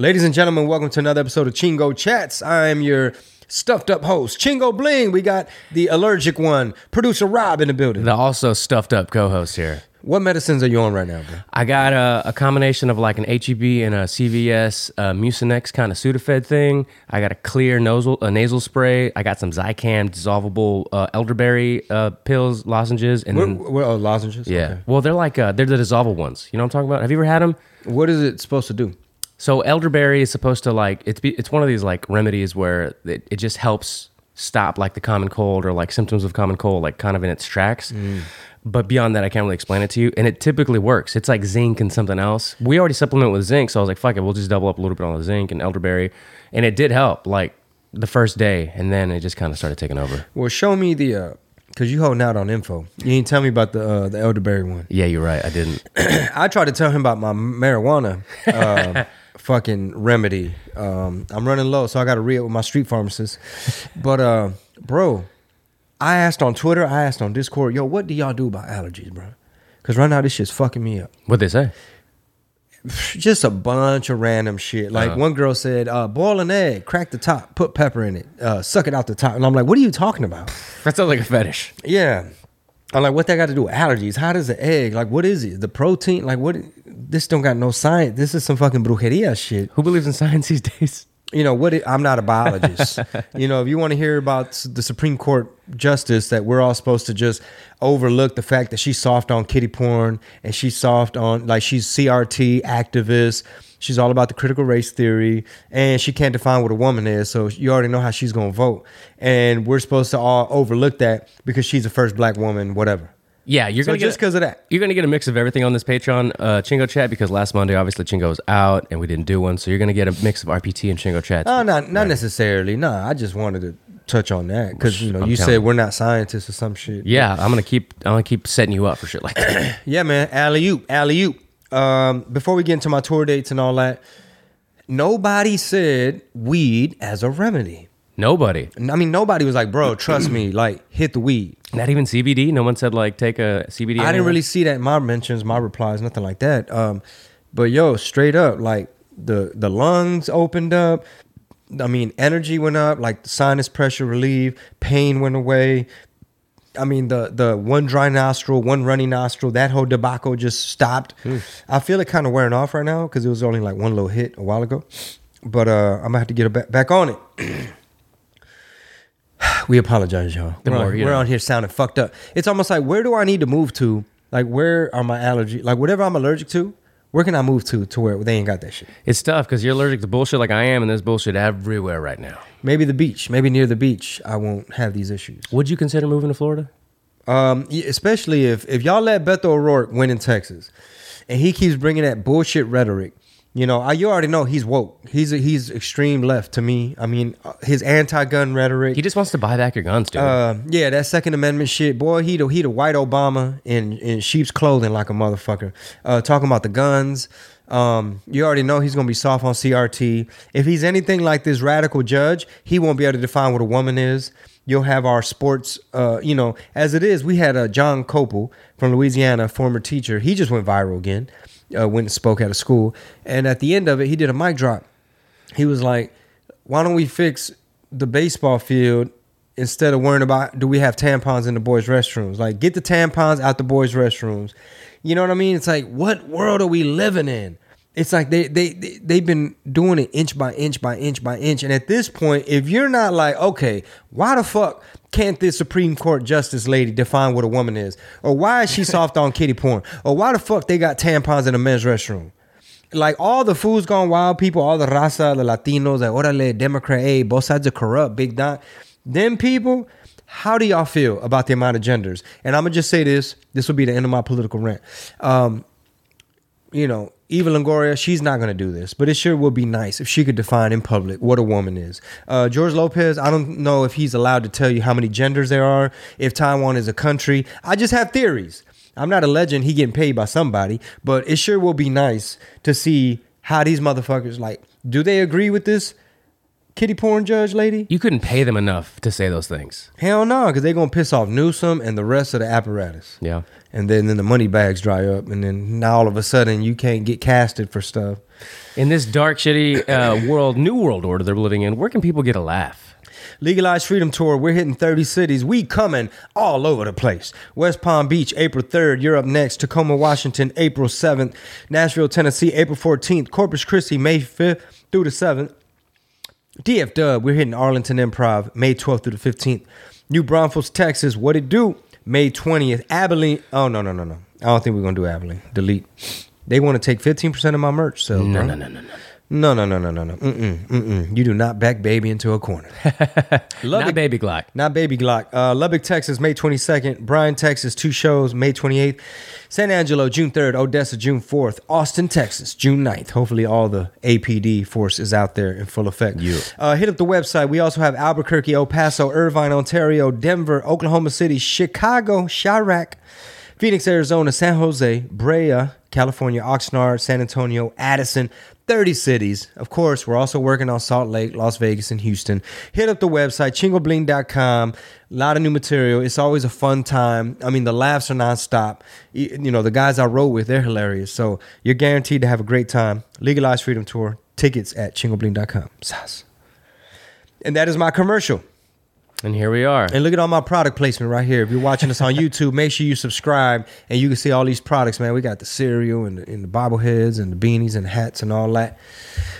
Ladies and gentlemen, welcome to another episode of Chingo Chats. I am your stuffed up host, Chingo Bling. We got the allergic one, producer Rob in the building. The also stuffed up co-host here. What medicines are you on right now, bro? I got a, a combination of like an HEB and a CVS uh, Mucinex kind of Sudafed thing. I got a clear nasal a nasal spray. I got some Zicam dissolvable uh, elderberry uh, pills, lozenges, and What, then what, oh, lozenges? yeah. Okay. Well, they're like uh, they're the dissolvable ones. You know what I'm talking about? Have you ever had them? What is it supposed to do? So elderberry is supposed to like it's be, it's one of these like remedies where it, it just helps stop like the common cold or like symptoms of common cold like kind of in its tracks. But beyond that, I can't really explain it to you. And it typically works. It's like zinc and something else. We already supplement with zinc, so I was like, fuck it, we'll just double up a little bit on the zinc and elderberry, and it did help like the first day, and then it just kind of started taking over. Well, show me the, uh, because you holding out on info. You didn't tell me about the uh, the elderberry one. Yeah, you're right. I didn't. I tried to tell him about my marijuana uh, fucking remedy. Um, I'm running low, so I got to re it with my street pharmacist. But, uh, bro, I asked on Twitter, I asked on Discord, yo, what do y'all do about allergies, bro? Because right now, this shit's fucking me up. What'd they say? Just a bunch of random shit. Like Uh-huh. one girl said, uh, boil an egg, crack the top, put pepper in it, uh, suck it out the top. And I'm like, what are you talking about? That sounds like a fetish. Yeah. I'm like, what that got to do with allergies? How does the egg, like, what is it? The protein? Like, what? This don't got no science. This is some fucking brujeria shit. Who believes in science these days? You know, what? It, I'm not a biologist. you know, if you want to hear about the Supreme Court justice that we're all supposed to just overlook the fact that she's soft on kitty porn and she's soft on, like, she's CRT activist. She's all about the critical race theory and she can't define what a woman is. So you already know how she's going to vote. And we're supposed to all overlook that because she's the first black woman, whatever. Yeah, you're So gonna just get, because of that. You're gonna get a mix of everything on this Patreon uh, Chingo chat because last Monday obviously Chingo was out and we didn't do one, so you're gonna get a mix of RPT and Chingo chats. No, not not necessarily. No, I just wanted to touch on that because you know I'm you said you. we're not scientists or some shit. yeah, I'm gonna keep I'm gonna keep setting you up for shit like that. Yeah, man. Alley oop, alley oop. Um, before we get into my tour dates and all that, nobody said weed as a remedy. Nobody, I mean, nobody was like, bro, trust me, like hit the weed. Not even CBD. No one said like take a CBD. I didn't really see that in my mentions, my replies, nothing like that. Um, but yo, straight up, like the the lungs opened up. I mean, energy went up, like the sinus pressure relieved, pain went away. I mean, the the one dry nostril, one runny nostril, that whole debacle just stopped. I feel it kind of wearing off right now because it was only like one little hit a while ago. But uh, I'm gonna have to get back on it. we apologize, y'all. The we're more, on, we're know. on here sounding fucked up. It's almost like where do I need to move to? Like where are my allergies? Like whatever I'm allergic to, where can I move to to where they ain't got that shit? It's tough because you're allergic to bullshit like I am, and there's bullshit everywhere right now. Maybe the beach. Maybe near the beach, I won't have these issues. Would you consider moving to Florida? Um, especially if if y'all let Beto O'Rourke win in Texas, and he keeps bringing that bullshit rhetoric. You know, I, you already know he's woke. He's a, he's extreme left to me. I mean, uh, his anti-gun rhetoric. He just wants to buy back your guns, dude. Uh, yeah, that Second Amendment shit, boy. He the he the white Obama in in sheep's clothing like a motherfucker. Uh, talking about the guns. Um, you already know he's gonna be soft on CRT. If he's anything like this radical judge, he won't be able to define what a woman is. You'll have our sports, uh, you know, as it is. We had uh, John Copel from Louisiana, former teacher. He just went viral again. Uh, went and spoke at a school, and at the end of it, he did a mic drop he was like, "Why don't we fix the baseball field instead of worrying about do we have tampons in the boys' restrooms? Like, get the tampons out the boys' restrooms. You know what I mean? It's like, what world are we living in? It's like they they, they they've been doing it inch by inch by inch by inch, and at this point, if you're not like, okay, why the fuck can't this Supreme Court justice lady define what a woman is, or why is she soft on kitty porn, or why the fuck they got tampons in the men's restroom? like all the fools gone wild people, all the raza, the Latinos, like orale, Democrat, hey, both sides are corrupt, big dot. Them people, how do y'all feel about the amount of genders? And I'm gonna just say this. This will be the end of my political rant. Um, you know, Eva Longoria, she's not going to do this, but it sure would be nice if she could define in public what a woman is. Uh, George Lopez, I don't know if he's allowed to tell you how many genders there are, if Taiwan is a country. I just have theories. I'm not a legend. He getting paid by somebody, but it sure will be nice to see how these motherfuckers like. Do they agree with this? Kitty porn judge lady? You couldn't pay them enough to say those things. Hell no, because they're gonna piss off Newsom and the rest of the apparatus. Yeah. And then, then the money bags dry up, and then now all of a sudden you can't get casted for stuff. In this dark, shitty uh, world, new world order they're living in, where can people get a laugh? Legalized Freedom Tour, we're hitting 30 cities. We coming all over the place. West Palm Beach, April 3rd. You're up next. Tacoma, Washington, April 7th. Nashville, Tennessee, April 14th. Corpus Christi, May 5th through the 7th. DF Dub, we're hitting Arlington Improv, May 12th through the 15th. New Braunfels, Texas, what it do? May 20th. Abilene, oh, no, no, no, no. I don't think we're going to do Abilene. Delete. They want to take 15% of my merch So, No, no, no, no, no. No, no, no, no, no, no. Mm-mm, mm-mm. You do not back baby into a corner. Not Baby Glock. Not Baby Glock. Uh, Lubbock, Texas, May 22nd. Bryan, Texas, two shows, May 28th. San Angelo, June 3rd. Odessa, June 4th. Austin, Texas, June 9th. Hopefully, all the APD force is out there in full effect. Yeah. Uh, hit up the website. We also have Albuquerque, El Paso, Irvine, Ontario, Denver, Oklahoma City, Chicago, Chiraq, Phoenix, Arizona, San Jose, Brea, California, Oxnard, San Antonio, Addison, 30 cities. Of course, we're also working on Salt Lake, Las Vegas, and Houston. Hit up the website, chingobling.com. A lot of new material. It's always a fun time. I mean, the laughs are nonstop. You know, the guys I rode with, they're hilarious. So you're guaranteed to have a great time. Legalized Freedom Tour. Tickets at chingobling.com. Sas. And that is my commercial. And here we are. And look at all my product placement right here. If you're watching us on YouTube, make sure you subscribe and you can see all these products, man. We got the cereal and the, and the bobbleheads and the beanies and hats and all that.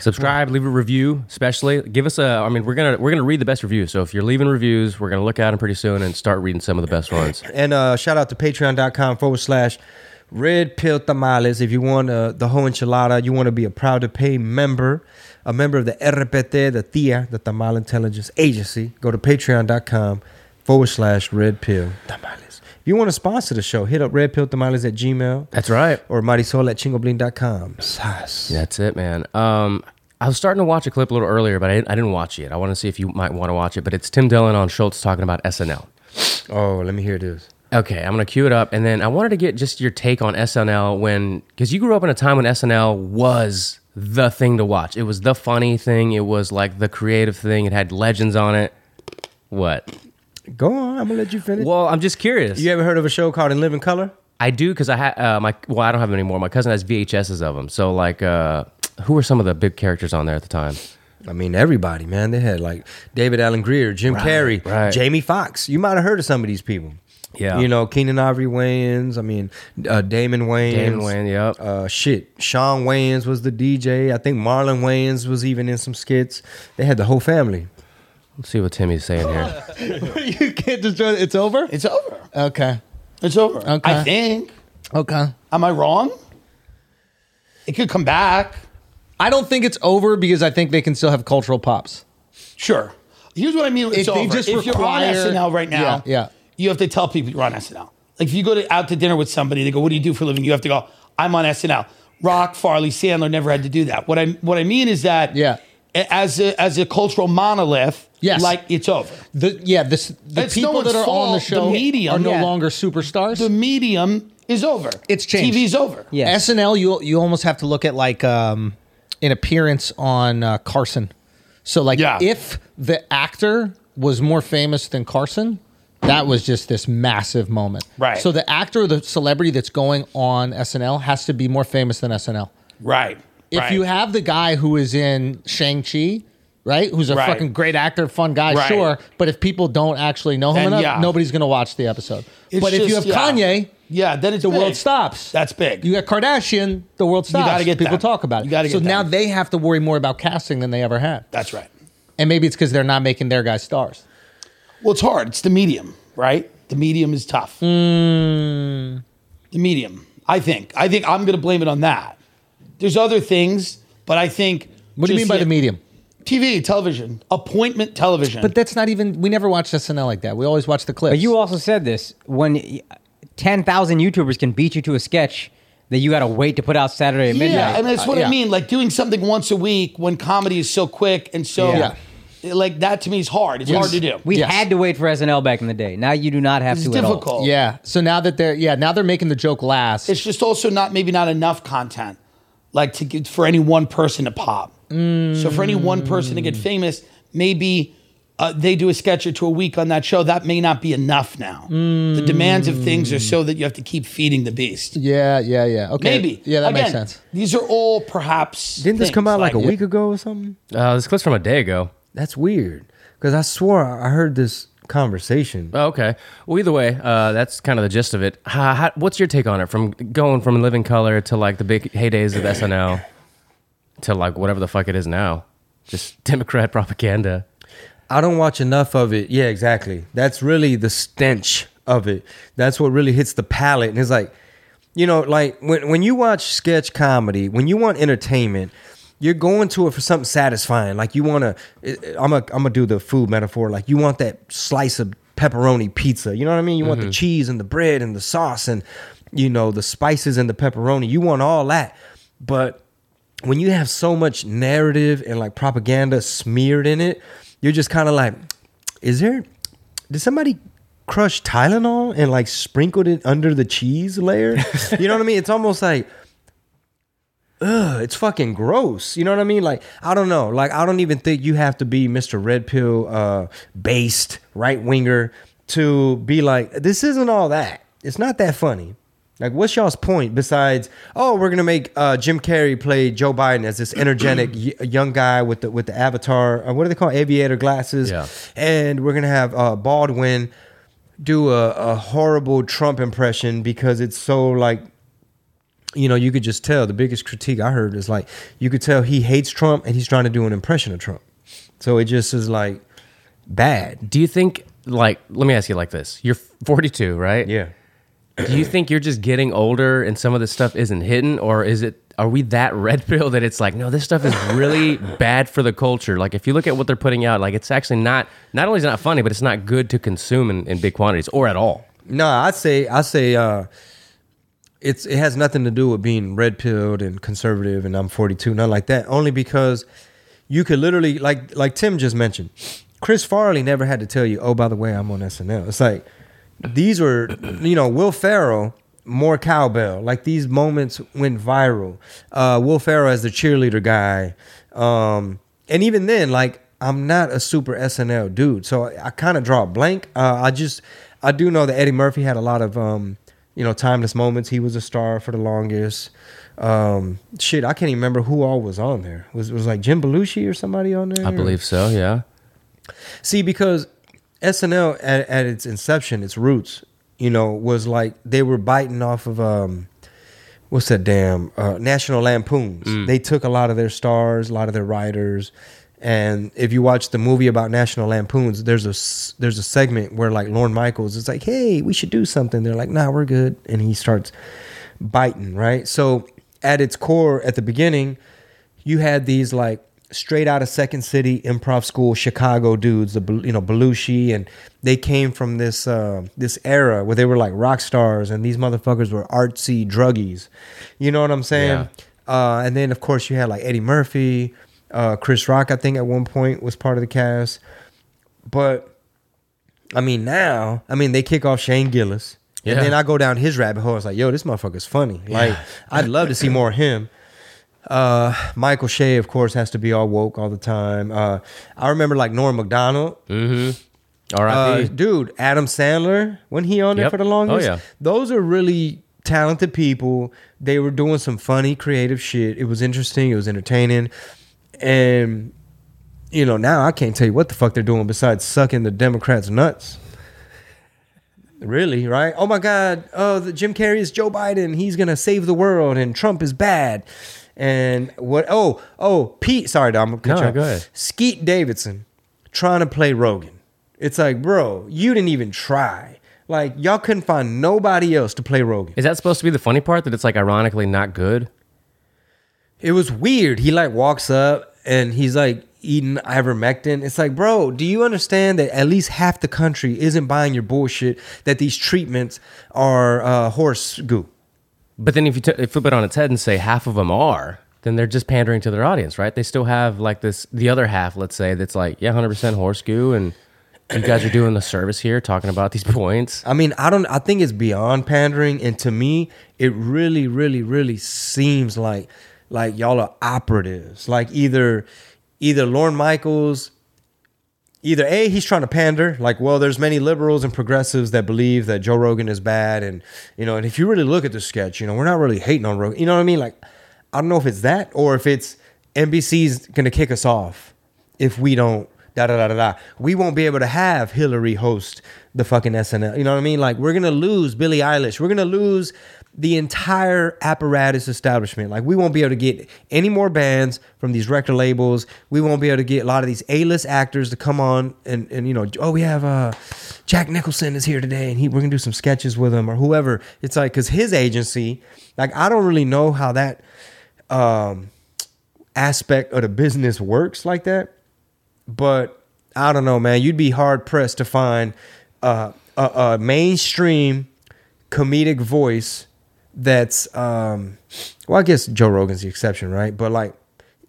Subscribe, leave a review, especially. Give us a. I mean, we're gonna we're gonna read the best reviews. So if you're leaving reviews, we're gonna look at them pretty soon and start reading some of the best ones. And uh, shout out to patreon.com forward slash red pill tamales. If you want uh, the whole enchilada, you want to be a proud to pay member, a member of the RPT, the TIA, the Tamal Intelligence Agency, go to patreon.com forward slash red pill tamales. If you want to sponsor the show, hit up red pill tamales at gmail That's right. or marisol at chingobling.com. Sas. That's it, man. Um, I was starting to watch a clip a little earlier, but I didn't, I didn't watch it. I want to see if you might want to watch it. But it's Tim Dillon on Schulz talking about SNL. Oh, let me hear this. Okay, I'm gonna cue it up, and then I wanted to get just your take on SNL when, because you grew up in a time when SNL was the thing to watch. It was the funny thing. It was like the creative thing. It had legends on it. What? Go on, I'm gonna let you finish. Well, I'm just curious. You ever heard of a show called In Living Color? I do because I had uh, my. Well, I don't have them anymore. My cousin has VHSs of them. So like, uh, who were some of the big characters on there at the time? I mean, everybody, man. They had like David Alan Grier, Jim Carrey, right. Jamie Foxx. You might have heard of some of these people. Yeah. You know, Keenen Ivory Wayans. I mean, uh, Damon Wayans. Damon Wayans, yep. Uh, shit. Shawn Wayans was the DJ. I think Marlon Wayans was even in some skits. They had the whole family. Let's see what Timmy's saying here. you can't just join. It's over. It's over. Okay. It's over. Okay. I think. Okay. Am I wrong? It could come back. I don't think it's over because I think they can still have cultural pops. Sure. Here's what I mean. It's If they over. just if you're on require- SNL right now, Yeah, yeah. You have to tell people you're on SNL. Like if you go to, out to dinner with somebody, they go, "What do you do for a living?" You have to go, "I'm on SNL." Rock, Farley, Sandler never had to do that. What I what I mean is that Yeah. as a, as a cultural monolith, Yes. like it's over. The yeah, this the It's people one's that are on the show The show medium, are no yeah. longer superstars. The medium is over. It's changed. TV's over. Yeah. SNL, you you almost have to look at like um, an appearance on uh, Carson. So like Yeah. if the actor was more famous than Carson, that was just this massive moment. Right. So the actor or the celebrity that's going on SNL has to be more famous than SNL. Right. If right. you have the guy who is in Shang-Chi, right? Who's a Right. fucking great actor, fun guy, Right. sure. But if people don't actually know him Then, enough, yeah. nobody's going to watch the episode. It's but if you have yeah. Kanye, yeah, then it's the big. world stops. That's big. You got Kardashian, the world stops. You gotta get People them. talk about it. You gotta get so get now them. they have to worry more about casting than they ever had. That's right. And maybe it's because they're not making their guys stars. Well, it's hard. It's the medium, right? The medium is tough. Hmm. The medium. I think. I think I'm going to blame it on that. There's other things, but I think. What do you mean by the medium? TV, television, appointment television. But that's not even. We never watched SNL like that. We always watch the clips. But you also said this when ten thousand YouTubers can beat you to a sketch that you got to wait to put out Saturday at midnight. yeah, and that's what Uh, yeah. I mean. Like doing something once a week when comedy is so quick and so. Yeah. Like that to me is hard. It's Yes. hard to do. we Yes. had to wait for SNL back in the day. Now you do not have it's to at all. difficult. yeah. So now that they're yeah now they're making the joke last. It's just also not maybe not enough content, like to get for any one person to pop. So for any one person to get famous, maybe uh, they do a sketch or two a week on that show. That may not be enough now. The demands of things are so that you have to keep feeding the beast. Yeah, yeah, yeah. Okay. Maybe. Yeah, that makes sense. These are all perhaps. Didn't this come out like a like- week ago or something? Uh, this clip's from a day ago. That's weird. Because I swore I heard this conversation. Oh, okay. Well, either way, uh, that's kind of the gist of it. How, how, what's your take on it? From going from Living Color to like the big heydays of SNL to like whatever the fuck it is now, just Democrat propaganda. I don't watch enough of it. Yeah, exactly. That's really the stench of it. That's what really hits the palate. And it's like, you know, like when when you watch sketch comedy, when you want entertainment, you're going to it for something satisfying. Like you want to, I'm a, I'm gonna do the food metaphor. Like you want that slice of pepperoni pizza. You know what I mean? You want the mm-hmm. cheese and the bread and the sauce and you know the spices and the pepperoni. You want all that, but when you have so much narrative and like propaganda smeared in it, you're just kind of like, is there, did somebody crush Tylenol and like sprinkled it under the cheese layer? you know what I mean? It's almost like, ugh, it's fucking gross. You know what I mean? Like, I don't know. Like, I don't even think you have to be Mr. Red Pill uh, based right winger to be like, this isn't all that. It's not that funny. Like, what's y'all's point besides, oh, we're gonna make uh, Jim Carrey play Joe Biden as this energetic y- young guy with the with the avatar, uh, what do they call it? aviator glasses? Yeah. And we're gonna have uh, Baldwin do a, a horrible Trump impression because it's so like you know, you could just tell the biggest critique I heard is like you could tell he hates Trump and he's trying to do an impression of Trump. So it just is like bad. Do you think, like, let me ask you like this: You're 42, right? Yeah. Do you think you're just getting older and some of this stuff isn't hidden, or is it? Are we that red pill that it's like, no, this stuff is really bad for the culture? Like, if you look at what they're putting out, like, it's actually not. Not only is it not funny, but it's not good to consume in, in big quantities or at all. No, I say I say uh it's it has nothing to do with being red pilled and conservative and I'm 42, nothing like that. Only because you could literally like like Tim just mentioned, Chris Farley never had to tell you, oh by the way, I'm on SNL. It's like these were you know, Will Ferrell, more cowbell. Like these moments went viral. Uh Will Ferrell as the cheerleader guy. Um and even then, like I'm not a super SNL dude, so I, I kind of draw a blank. Uh, I just I do know that Eddie Murphy had a lot of um, you know timeless moments. He was a star for the longest. Um, shit, I can't even remember who all was on there. Was was like Jim Belushi or somebody on there? I believe so. Yeah. See, because SNL at, at its inception, its roots, you know, was like they were biting off of um, what's that damn uh, National Lampoons. They took a lot of their stars, a lot of their writers, and if you watch the movie about National Lampoons, there's a there's a segment where like Lorne Michaels is like, "Hey, we should do something." They're like, "Nah, we're good," and he starts biting. Right, so at its core, at the beginning, you had these like straight out of Second City improv school Chicago dudes, the you know Belushi, and they came from this uh, this era where they were like rock stars, and these motherfuckers were artsy druggies. You know what I'm saying? Uh, and then of course you had like Eddie Murphy, uh, Chris Rock. I think at one point was part of the cast, but I mean now, I mean they kick off Shane Gillis. Yeah. And then I go down his rabbit hole. It's like, yo, this motherfucker's funny. Like, I'd love to see more of him. Uh, Michael Che, of course, has to be all woke all the time. Uh, I remember like Norm Macdonald. All right, Uh, dude, Adam Sandler, when he on there Yep. for the longest. Oh, yeah. Those are really talented people. They were doing some funny, creative shit. It was interesting. It was entertaining. And, you know, now I can't tell you what the fuck they're doing besides sucking the Democrats' nuts. Really, right? Oh my God! Oh, the Jim Carrey is Joe Biden. He's gonna save the world, and Trump is bad. And what? Oh, oh, Pete. Sorry, Dom. I'm No, go ahead. Skeet Davidson trying to play Rogan. It's like, bro, you didn't even try. Like, y'all couldn't find nobody else to play Rogan. is that supposed to be the funny part that it's like ironically not good? It was weird. He like walks up and he's like eating ivermectin. It's like, bro, do you understand that at least half the country isn't buying your bullshit? That these treatments are uh, horse goo. But then if you t- flip it on its head and say half of them are, then they're just pandering to their audience, right? They still have like this, the other half, let's say, that's like, yeah, 100% horse goo. And you guys are doing the service here talking about these points. I mean, I don't. I think it's beyond pandering, and to me, it really, really, really seems like like y'all are operatives. Like either either Lorne Michaels either a he's trying to pander, like, well, there's many liberals and progressives that believe that Joe Rogan is bad, and you know, and if you really look at the sketch, you know, we're not really hating on Rogan. You know what I mean? Like, I don't know if it's that or if it's NBC's gonna kick us off if we don't. Da, da, da, da, da. We won't be able to have Hillary host the fucking SNL. You know what I mean? Like we're gonna lose Billie Eilish. We're gonna lose the entire apparatus establishment. Like we won't be able to get any more bands from these record labels. We won't be able to get a lot of these A-list actors to come on and and you know, oh we have uh Jack Nicholson is here today and he we're gonna do some sketches with him or whoever. It's like cause his agency, like I don't really know how that um aspect of the business works like that. But I don't know, man. You'd be hard pressed to find uh, a, a mainstream comedic voice that's, um, well, I guess Joe Rogan's the exception, right? But like,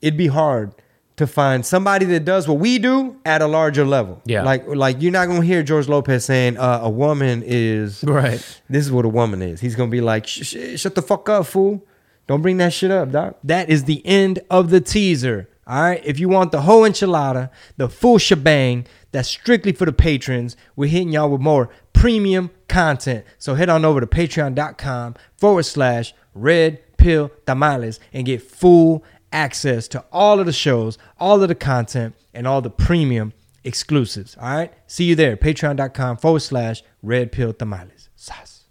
it'd be hard to find somebody that does what we do at a larger level. Yeah. Like, like you're not gonna hear George Lopez saying uh, a woman is Right. This is what a woman is. He's gonna be like, sh- sh- shut the fuck up, fool. Don't bring that shit up, doc. That is the end of the teaser. All right. If you want the whole enchilada, the full shebang, that's strictly for the patrons. We're hitting y'all with more premium content. So head on over to patreon.com forward slash red pill tamales and get full access to all of the shows, all of the content, and all the premium exclusives. All right. See you there. Patreon.com forward slash red pill tamales.